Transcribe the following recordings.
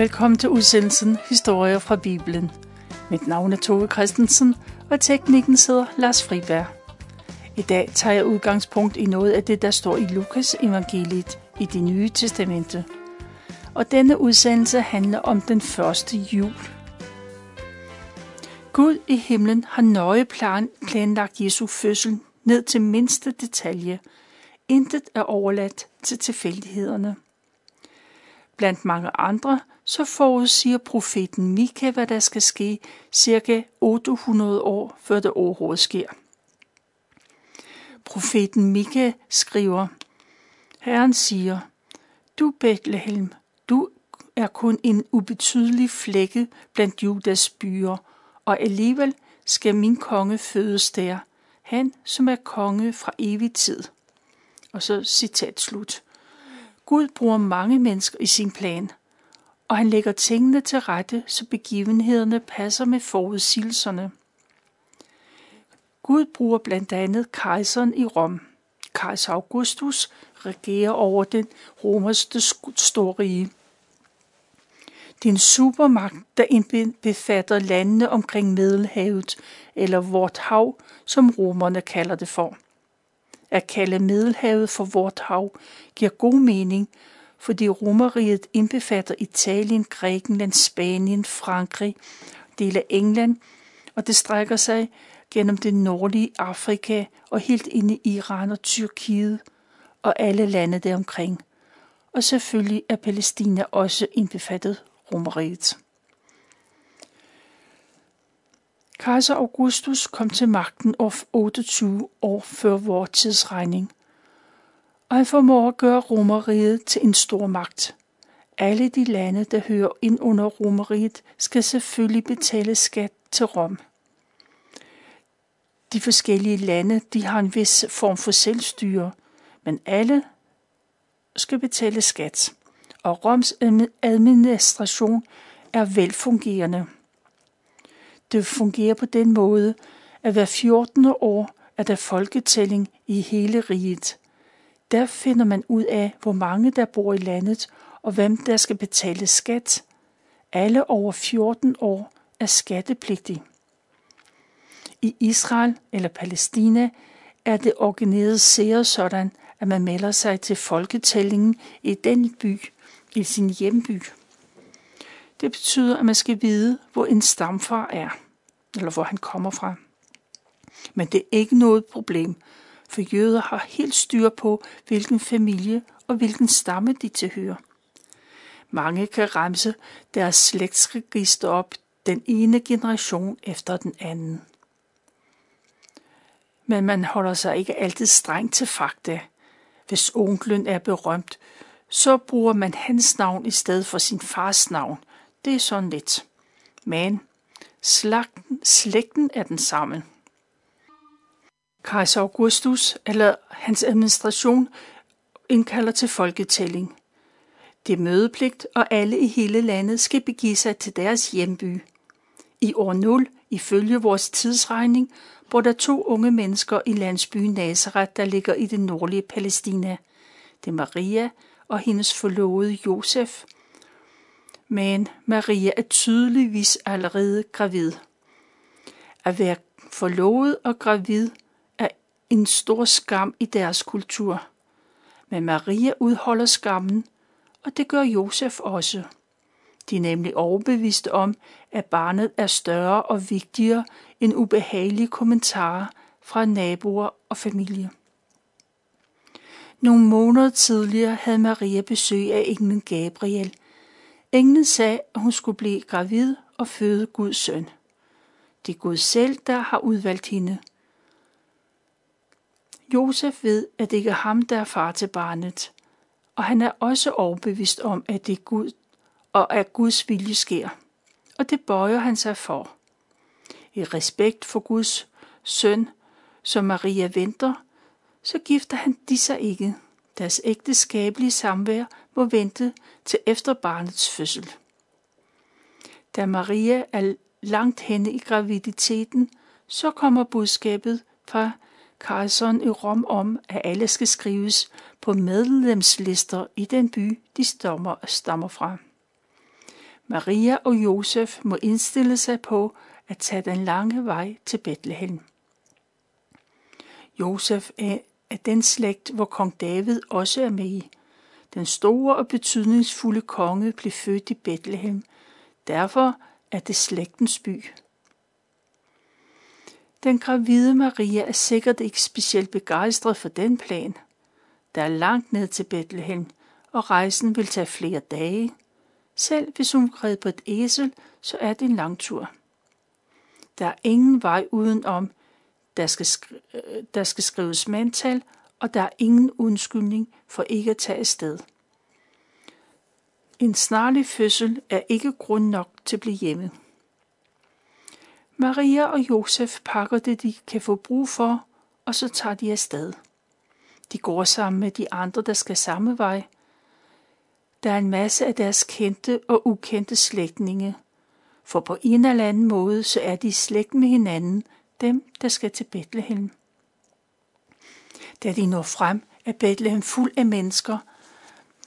Velkommen til udsendelsen Historier fra Bibelen. Mit navn er Tove Christensen, og teknikken sidder Lars Friberg. I dag tager jeg udgangspunkt i noget af det, der står i Lukas evangeliet i det nye testamente. Og denne udsendelse handler om den første jul. Gud i himlen har nøje plan, planlagt Jesu fødsel ned til mindste detalje. Intet er overladt til tilfældighederne. Blandt mange andre, så forudsiger profeten Mika, hvad der skal ske cirka 800 år før det overhovedet sker. Profeten Mika skriver, Herren siger, du Bethlehem, du er kun en ubetydelig flække blandt Judas byer, og alligevel skal min konge fødes der, han som er konge fra evig tid. Og så citat slut. Gud bruger mange mennesker i sin plan, og han lægger tingene til rette, så begivenhederne passer med forudsigelserne. Gud bruger blandt andet kejseren i Rom. Kejser Augustus regerer over den romerske storrige. Det er en supermagt, der indbefatter landene omkring Middelhavet, eller vort hav, som romerne kalder det for. At kalde Middelhavet for vort hav giver god mening, fordi Romeriet indbefatter Italien, Grækenland, Spanien, Frankrig, del af England, og det strækker sig gennem det nordlige Afrika og helt ind i Iran og Tyrkiet og alle lande deromkring. Og selvfølgelig er Palæstina også indbefattet Romeriet. Kejser Augustus kom til magten år 28 år før vores tidsregning, og han formår at gøre Romeriet til en stor magt. Alle de lande, der hører ind under Romeriet, skal selvfølgelig betale skat til Rom. De forskellige lande, de har en vis form for selvstyre, men alle skal betale skat, og Roms administration er velfungerende. Det fungerer på den måde, at hver 14. år er der folketælling i hele riget. Der finder man ud af, hvor mange der bor i landet, og hvem der skal betale skat. Alle over 14 år er skattepligtige. I Israel eller Palæstina er det organiseret sådan, at man melder sig til folketællingen i den by, i sin hjemby. Det betyder, at man skal vide, hvor en stamfar er, eller hvor han kommer fra. Men det er ikke noget problem, for jøder har helt styr på, hvilken familie og hvilken stamme de tilhører. Mange kan remse deres slægtsregister op den ene generation efter den anden. Men man holder sig ikke altid strengt til fakta. Hvis onklen er berømt, så bruger man hans navn i stedet for sin fars navn. Det er sådan lidt. Men slagten, slægten er den samme. Kejser Augustus eller hans administration indkalder til folketælling. Det er mødepligt, og alle i hele landet skal begive sig til deres hjemby. I år 0, ifølge vores tidsregning, bor der to unge mennesker i landsbyen Nazareth, der ligger i det nordlige Palæstina. Det er Maria og hendes forlovede Josef. Men Maria er tydeligvis allerede gravid. At være forlovet og gravid en stor skam i deres kultur. Men Maria udholder skammen, og det gør Josef også. De er nemlig overbeviste om, at barnet er større og vigtigere end ubehagelige kommentarer fra naboer og familie. Nogle måneder tidligere havde Maria besøg af englen Gabriel. Englen sagde, at hun skulle blive gravid og føde Guds søn. Det er Gud selv, der har udvalgt hende. Josef ved, at det ikke er ham, der er far til barnet, og han er også overbevist om, at det er Gud, og at Guds vilje sker. Og det bøjer han sig for. I respekt for Guds søn, som Maria venter, så gifter han de sig ikke. Deres ægteskabelige samvær må vente til efter barnets fødsel. Da Maria er langt henne i graviditeten, så kommer budskabet fra kejseren i Rom om, at alle skal skrives på medlemslister i den by, de stammer, stammer fra. Maria og Josef må indstille sig på at tage den lange vej til Bethlehem. Josef er af den slægt, hvor kong David også er med i. Den store og betydningsfulde konge blev født i Bethlehem. Derfor er det slægtens by. Den gravide Maria er sikkert ikke specielt begejstret for den plan. Der er langt ned til Bethlehem, og rejsen vil tage flere dage. Selv hvis hun red på et æsel, så er det en lang tur. Der er ingen vej udenom. Der skal, skri- øh, der skal skrives mandtal, og der er ingen undskyldning for ikke at tage afsted. En snarlig fødsel er ikke grund nok til at blive hjemme. Maria og Josef pakker det, de kan få brug for, og så tager de afsted. De går sammen med de andre, der skal samme vej. Der er en masse af deres kendte og ukendte slægtninge, for på en eller anden måde, så er de i slægt med hinanden, dem, der skal til Bethlehem. Da de når frem, er Bethlehem fuld af mennesker.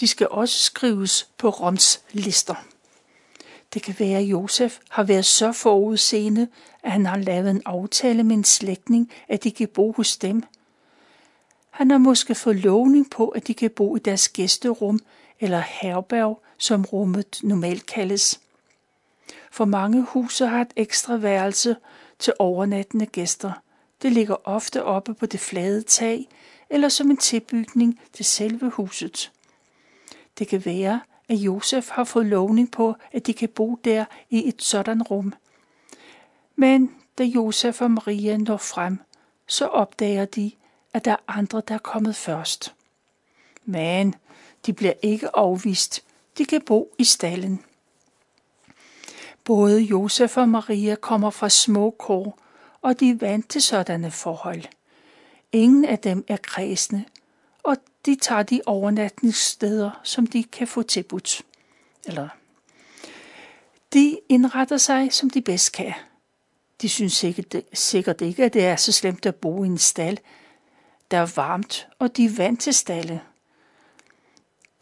De skal også skrives på Roms lister. Det kan være, at Josef har været så forudseende, at han har lavet en aftale med en slægtning, at de kan bo hos dem. Han har måske fået lovning på, at de kan bo i deres gæsterum eller herberg, som rummet normalt kaldes. For mange huse har et ekstra værelse til overnattende gæster. Det ligger ofte oppe på det flade tag eller som en tilbygning til selve huset. Det kan være, at Josef har fået lovning på, at de kan bo der i et sådan rum. Men da Josef og Maria når frem, så opdager de, at der er andre, der er kommet først. Men de bliver ikke afvist. De kan bo i stallen. Både Josef og Maria kommer fra små kår, og de er vant til sådanne forhold. Ingen af dem er kredsende, de tager de overnatningssteder, som de kan få tilbudt. Eller de indretter sig, som de bedst kan. De synes sikkert, sikkert ikke, at det er så slemt at bo i en stald, der er varmt, og de er vant til stalle.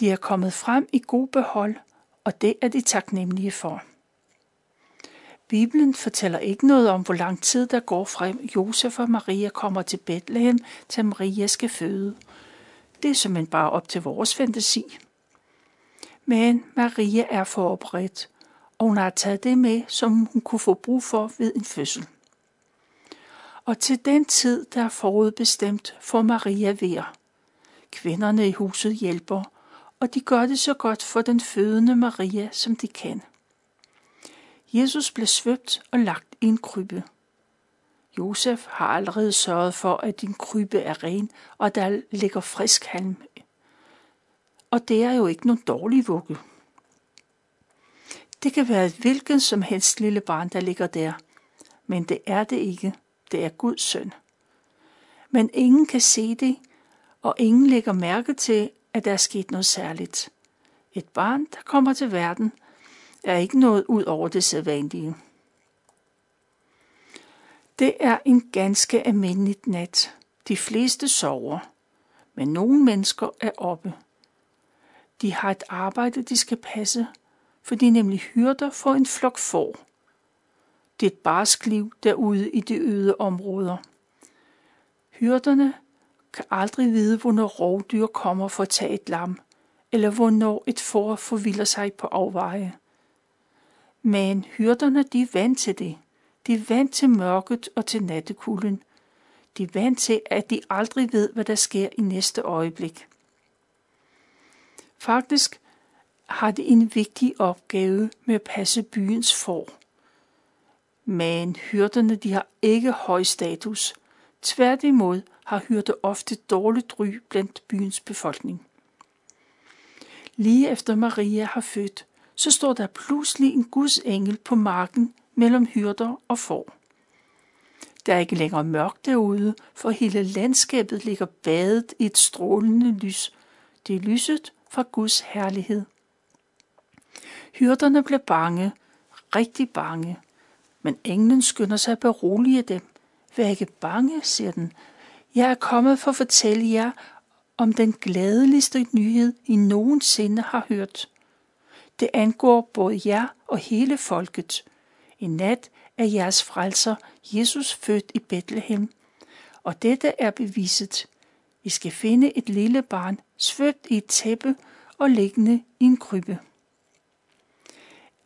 De er kommet frem i god behold, og det er de taknemmelige for. Bibelen fortæller ikke noget om, hvor lang tid der går frem Josef og Maria kommer til Bethlehem, til Maria skal føde. Det er simpelthen bare op til vores fantasi. Men Maria er forberedt, og hun har taget det med, som hun kunne få brug for ved en fødsel. Og til den tid, der er forudbestemt, får Maria vejr. Kvinderne i huset hjælper, og de gør det så godt for den fødende Maria, som de kan. Jesus blev svøbt og lagt i en krybbe. Josef har allerede sørget for, at din krybbe er ren, og der ligger frisk halm. Og det er jo ikke nogen dårlig vugge. Det kan være et som helst lille barn, der ligger der, men det er det ikke. Det er Guds søn. Men ingen kan se det, og ingen lægger mærke til, at der er sket noget særligt. Et barn, der kommer til verden, er ikke noget ud over det sædvanlige. Det er en ganske almindelig nat. De fleste sover, men nogle mennesker er oppe. De har et arbejde, de skal passe, for de er nemlig hyrder for en flok får. Det er et barsk liv derude i de øde områder. Hyrderne kan aldrig vide, hvornår rovdyr kommer for at tage et lam, eller hvornår et får forvilder sig på afveje. Men hyrderne, de er vant til det. De er vant til mørket og til nattekulden. De er vant til, at de aldrig ved, hvad der sker i næste øjeblik. Faktisk har de en vigtig opgave med at passe byens får. Men hyrderne de har ikke høj status. Tværtimod har hyrder ofte dårligt ry blandt byens befolkning. Lige efter Maria har født, så står der pludselig en Guds engel på marken mellem hyrder og får. Der er ikke længere mørkt derude, for hele landskabet ligger badet i et strålende lys. Det er lyset fra Guds herlighed. Hyrderne bliver bange, rigtig bange, men englen skynder sig at berolige dem. Vær ikke bange, siger den. Jeg er kommet for at fortælle jer om den glædeligste nyhed, I nogensinde har hørt. Det angår både jer og hele folket. I nat er jeres frelser, Jesus, født i Bethlehem. Og dette er beviset. I skal finde et lille barn, svøbt i et tæppe og liggende i en krybbe.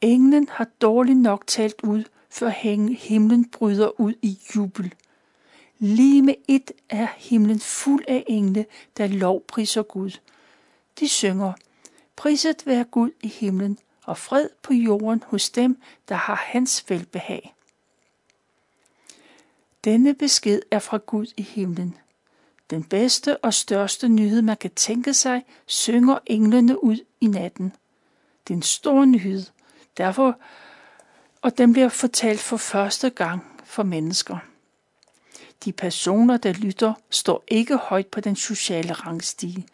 Englen har dårligt nok talt ud, før himlen bryder ud i jubel. Lige med et er himlen fuld af engle, der lovpriser Gud. De synger, priset være Gud i himlen, og fred på jorden hos dem, der har hans velbehag. Denne besked er fra Gud i himlen. Den bedste og største nyhed, man kan tænke sig, synger englene ud i natten. Det er en stor nyhed, derfor, og den bliver fortalt for første gang for mennesker. De personer, der lytter, står ikke højt på den sociale rangstige.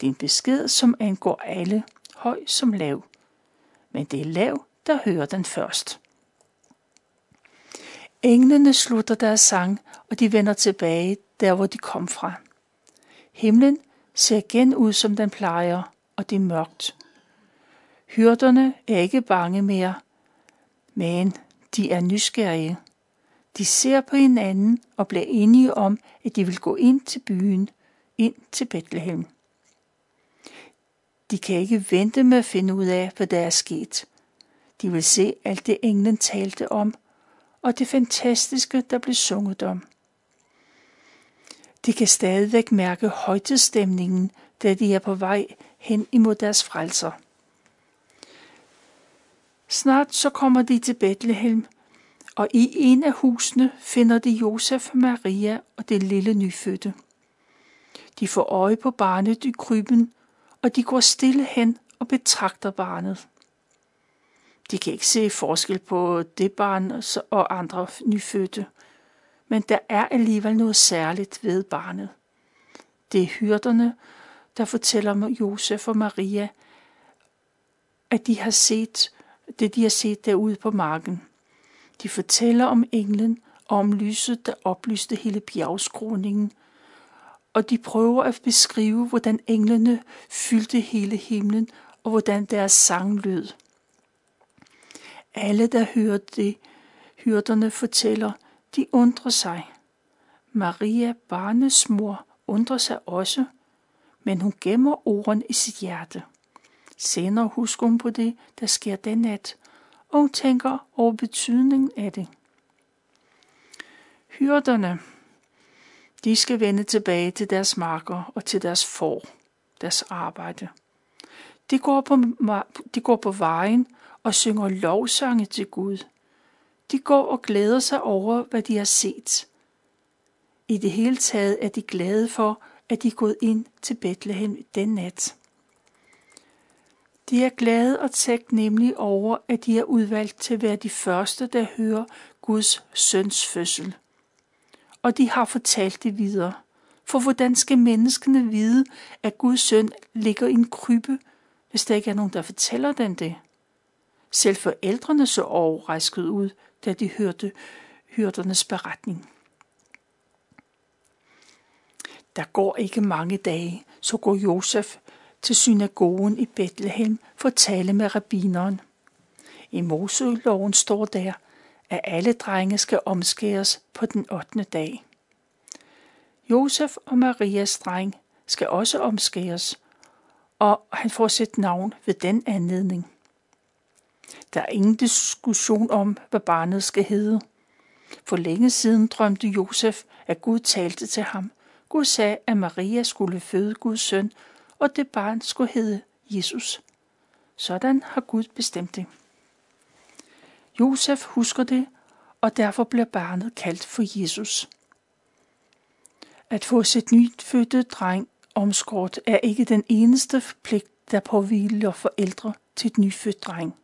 Det er en besked, som angår alle, høj som lav. Men det er lav, der hører den først. Englene slutter deres sang, og de vender tilbage der, hvor de kom fra. Himlen ser igen ud, som den plejer, og det er mørkt. Hyrderne er ikke bange mere, men de er nysgerrige. De ser på hinanden og bliver enige om, at de vil gå ind til byen, ind til Bethlehem. De kan ikke vente med at finde ud af, hvad der er sket. De vil se alt det englen talte om, og det fantastiske, der blev sunget om. De kan stadigvæk mærke højtidsstemningen, da de er på vej hen imod deres frelser. Snart så kommer de til Bethlehem, og i en af husene finder de Josef, Maria og det lille nyfødte. De får øje på barnet i krybben, og de går stille hen og betragter barnet. De kan ikke se forskel på det barn og andre nyfødte, men der er alligevel noget særligt ved barnet. Det er hyrderne, der fortæller Josef og Maria, at de har set det, de har set derude på marken. De fortæller om englen og om lyset, der oplyste hele bjergskroningen, og de prøver at beskrive, hvordan englene fyldte hele himlen, og hvordan deres sang lød. Alle, der hørte det, hyrderne fortæller, de undrer sig. Maria, barnets mor, undrer sig også, men hun gemmer ordene i sit hjerte. Senere husker hun på det, der sker den nat, og hun tænker over betydningen af det. Hyrderne, de skal vende tilbage til deres marker og til deres får, deres arbejde. De går på, de går på vejen og synger lovsange til Gud. De går og glæder sig over, hvad de har set. I det hele taget er de glade for, at de er gået ind til Bethlehem den nat. De er glade og taknemmelige over, at de er udvalgt til at være de første, der hører Guds søns fødsel. Og de har fortalt det videre. For hvordan skal menneskene vide, at Guds søn ligger i en krybbe, hvis der ikke er nogen, der fortæller dem det? Selv forældrene så overrasket ud, da de hørte hyrdernes beretning. Der går ikke mange dage, så går Josef til synagogen i Bethlehem for at tale med rabbineren. I Moseloven står der, at alle drenge skal omskæres på den 8. dag. Josef og Marias dreng skal også omskæres, og han får sit navn ved den anledning. Der er ingen diskussion om, hvad barnet skal hedde. For længe siden drømte Josef, at Gud talte til ham. Gud sagde, at Maria skulle føde Guds søn, og det barn skulle hedde Jesus. Sådan har Gud bestemt det. Josef husker det, og derfor bliver barnet kaldt for Jesus. At få sit nyfødte dreng omskåret er ikke den eneste pligt, der påviler forældre til et nyfødt dreng.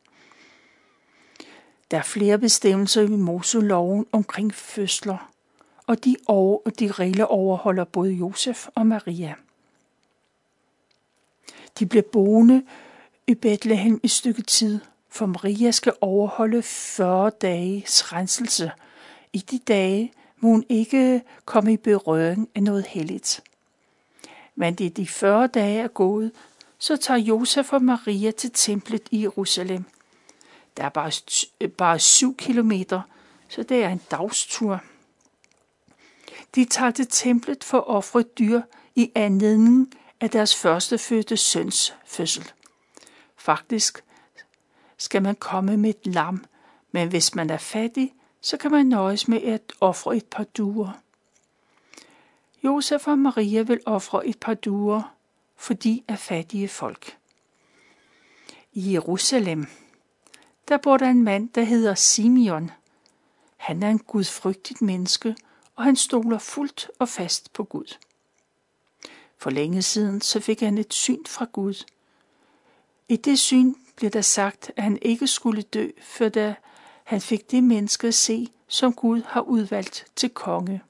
Der er flere bestemmelser i Moseloven omkring fødsler, og de, over, og de regler overholder både Josef og Maria. De blev boende i Bethlehem et stykke tid, for Maria skal overholde 40 dages renselse. I de dage må hun ikke komme i berøring af noget helligt. Men det de 40 dage er gået, så tager Josef og Maria til templet i Jerusalem. Der er bare, bare syv kilometer, så det er en dagstur. De tager til templet for at ofre dyr i anledning af deres førstefødte søns fødsel. Faktisk skal man komme med et lam, men hvis man er fattig, så kan man nøjes med at ofre et par duer. Josef og Maria vil ofre et par duer, for de er fattige folk. I Jerusalem, der bor der en mand, der hedder Simeon. Han er en gudfrygtigt menneske, og han stoler fuldt og fast på Gud. For længe siden så fik han et syn fra Gud. I det syn blev der sagt, at han ikke skulle dø, før da han fik det menneske at se, som Gud har udvalgt til konge.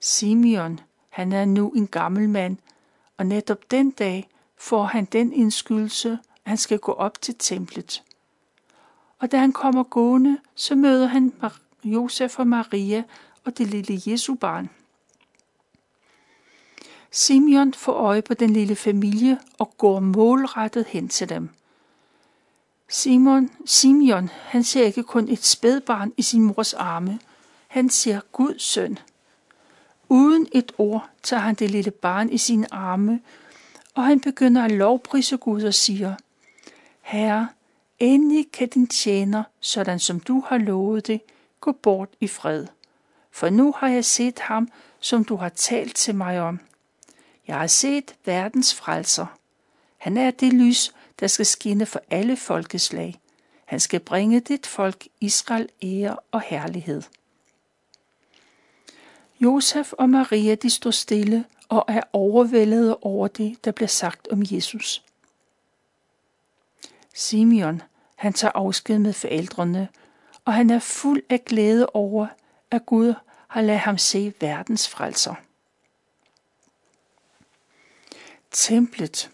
Simeon, han er nu en gammel mand, og netop den dag får han den indskydelse, at han skal gå op til templet. Og da han kommer gående, så møder han Josef og Maria og det lille Jesu barn. Simeon får øje på den lille familie og går målrettet hen til dem. Simon, Simeon, han ser ikke kun et spædbarn i sin mors arme, han ser Guds søn. Uden et ord tager han det lille barn i sine arme, og han begynder at lovprise Gud og siger, Herre, endelig kan din tjener, sådan som du har lovet det, gå bort i fred. For nu har jeg set ham, som du har talt til mig om. Jeg har set verdens frelser. Han er det lys, der skal skinne for alle folkeslag. Han skal bringe dit folk Israel ære og herlighed. Josef og Maria de står stille og er overvældet over det, der bliver sagt om Jesus. Simeon, han tager afsked med forældrene, og han er fuld af glæde over, at Gud har ladet ham se verdens frelser. Templet,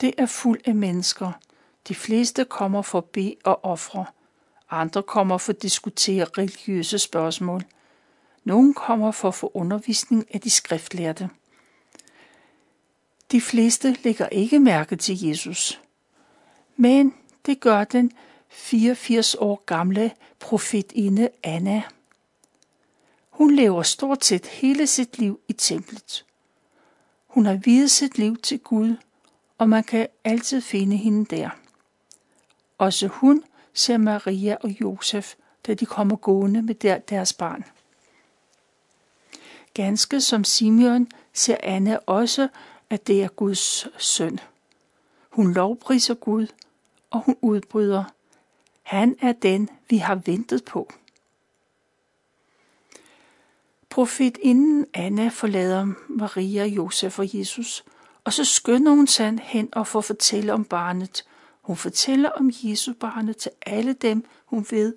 det er fuld af mennesker. De fleste kommer for at bede og ofre. Andre kommer for at diskutere religiøse spørgsmål. Nogle kommer for at få undervisning af de skriftlærte. De fleste lægger ikke mærke til Jesus. Men det gør den 84 år gamle profetinde Anna. Hun lever stort set hele sit liv i templet. Hun har videt sit liv til Gud, og man kan altid finde hende der. Også hun ser Maria og Josef, da de kommer gående med der, deres barn. Ganske som Simeon ser Anna også, at det er Guds søn. Hun lovpriser Gud, og hun udbryder, han er den, vi har ventet på. Profetinden Anna forlader Maria, Josef og Jesus, og så skynder hun sig hen og får fortælle om barnet. Hun fortæller om Jesu barnet til alle dem, hun ved,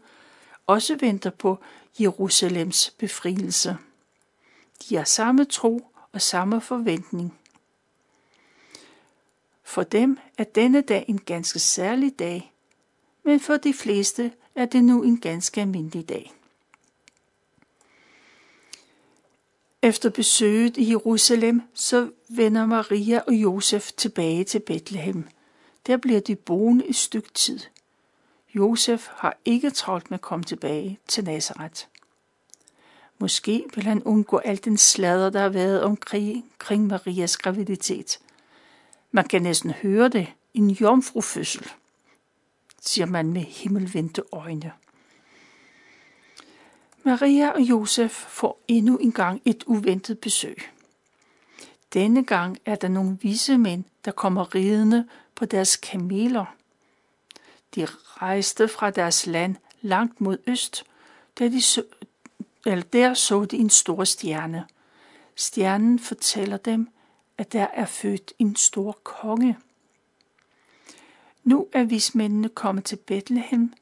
også venter på Jerusalems befrielse. De har samme tro og samme forventning. For dem er denne dag en ganske særlig dag, men for de fleste er det nu en ganske almindelig dag. Efter besøget i Jerusalem, så vender Maria og Josef tilbage til Bethlehem. Der bliver de boende et stykke tid. Josef har ikke travlt med at komme tilbage til Nazareth. Måske vil han undgå al den sladder, der har været omkring kring Marias graviditet. Man kan næsten høre det, en jomfrufødsel, siger man med himmelvendte øjne. Maria og Josef får endnu en gang et uventet besøg. Denne gang er der nogle vise mænd, der kommer ridende på deres kameler. De rejste fra deres land langt mod øst, da de så, eller der så de en stor stjerne. Stjernen fortæller dem, at der er født en stor konge. Nu er vismændene kommet til Bethlehem,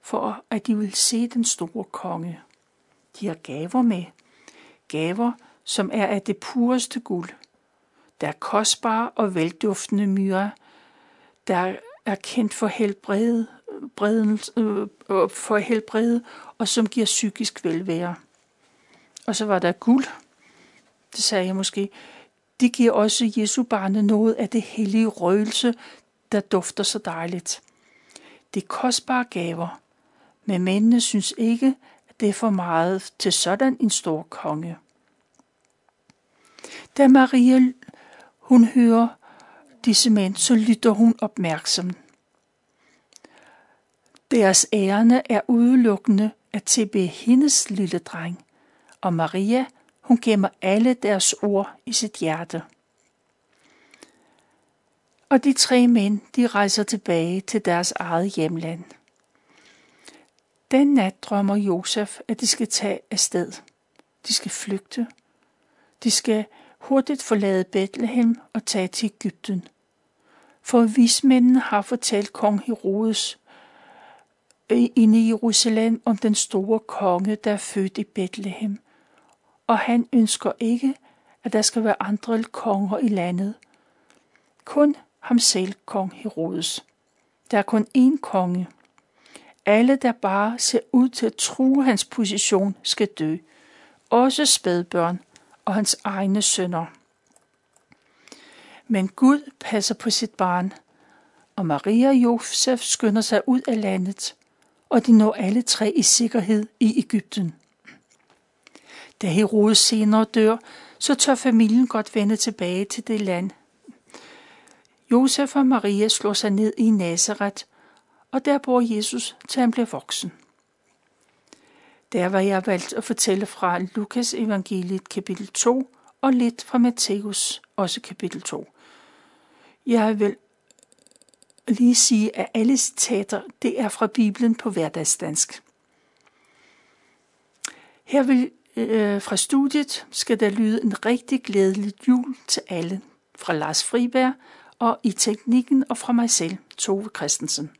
for at de vil se den store konge giver gaver med. Gaver, som er af det pureste guld. Der er kostbare og velduftende myrer, der er kendt for helbredet, øh, øh, for helbrede og som giver psykisk velvære. Og så var der guld. Det sagde jeg måske. De giver også Jesu barne noget af det hellige røgelse, der dufter så dejligt. Det er kostbare gaver, men mændene synes ikke, det er for meget til sådan en stor konge. Da Maria hun hører disse mænd, så lytter hun opmærksomt. Deres ærende er udelukkende at tilbe hendes lille dreng, og Maria, hun gemmer alle deres ord i sit hjerte. Og de tre mænd, de rejser tilbage til deres eget hjemland. Den nat drømmer Josef, at de skal tage afsted. De skal flygte. De skal hurtigt forlade Bethlehem og tage til Ægypten. For vismændene har fortalt kong Herodes øh, inde i Jerusalem om den store konge, der er født i Bethlehem. Og han ønsker ikke, at der skal være andre konger i landet. Kun ham selv, kong Herodes. Der er kun én konge. Alle, der bare ser ud til at true hans position, skal dø. Også spædbørn og hans egne sønner. Men Gud passer på sit barn, og Maria og Josef skynder sig ud af landet, og de når alle tre i sikkerhed i Ægypten. Da Herodes senere dør, så tør familien godt vende tilbage til det land. Josef og Maria slår sig ned i Nazareth, og der bor Jesus, til han bliver voksen. Der var jeg valgt at fortælle fra Lukas evangeliet kapitel 2 og lidt fra Matthæus, også kapitel 2. Jeg vil lige sige, at alle citater, det er fra Bibelen på hverdagsdansk. Her vil, øh, fra studiet skal der lyde en rigtig glædelig jul til alle fra Lars Friberg og i teknikken og fra mig selv, Tove Christensen.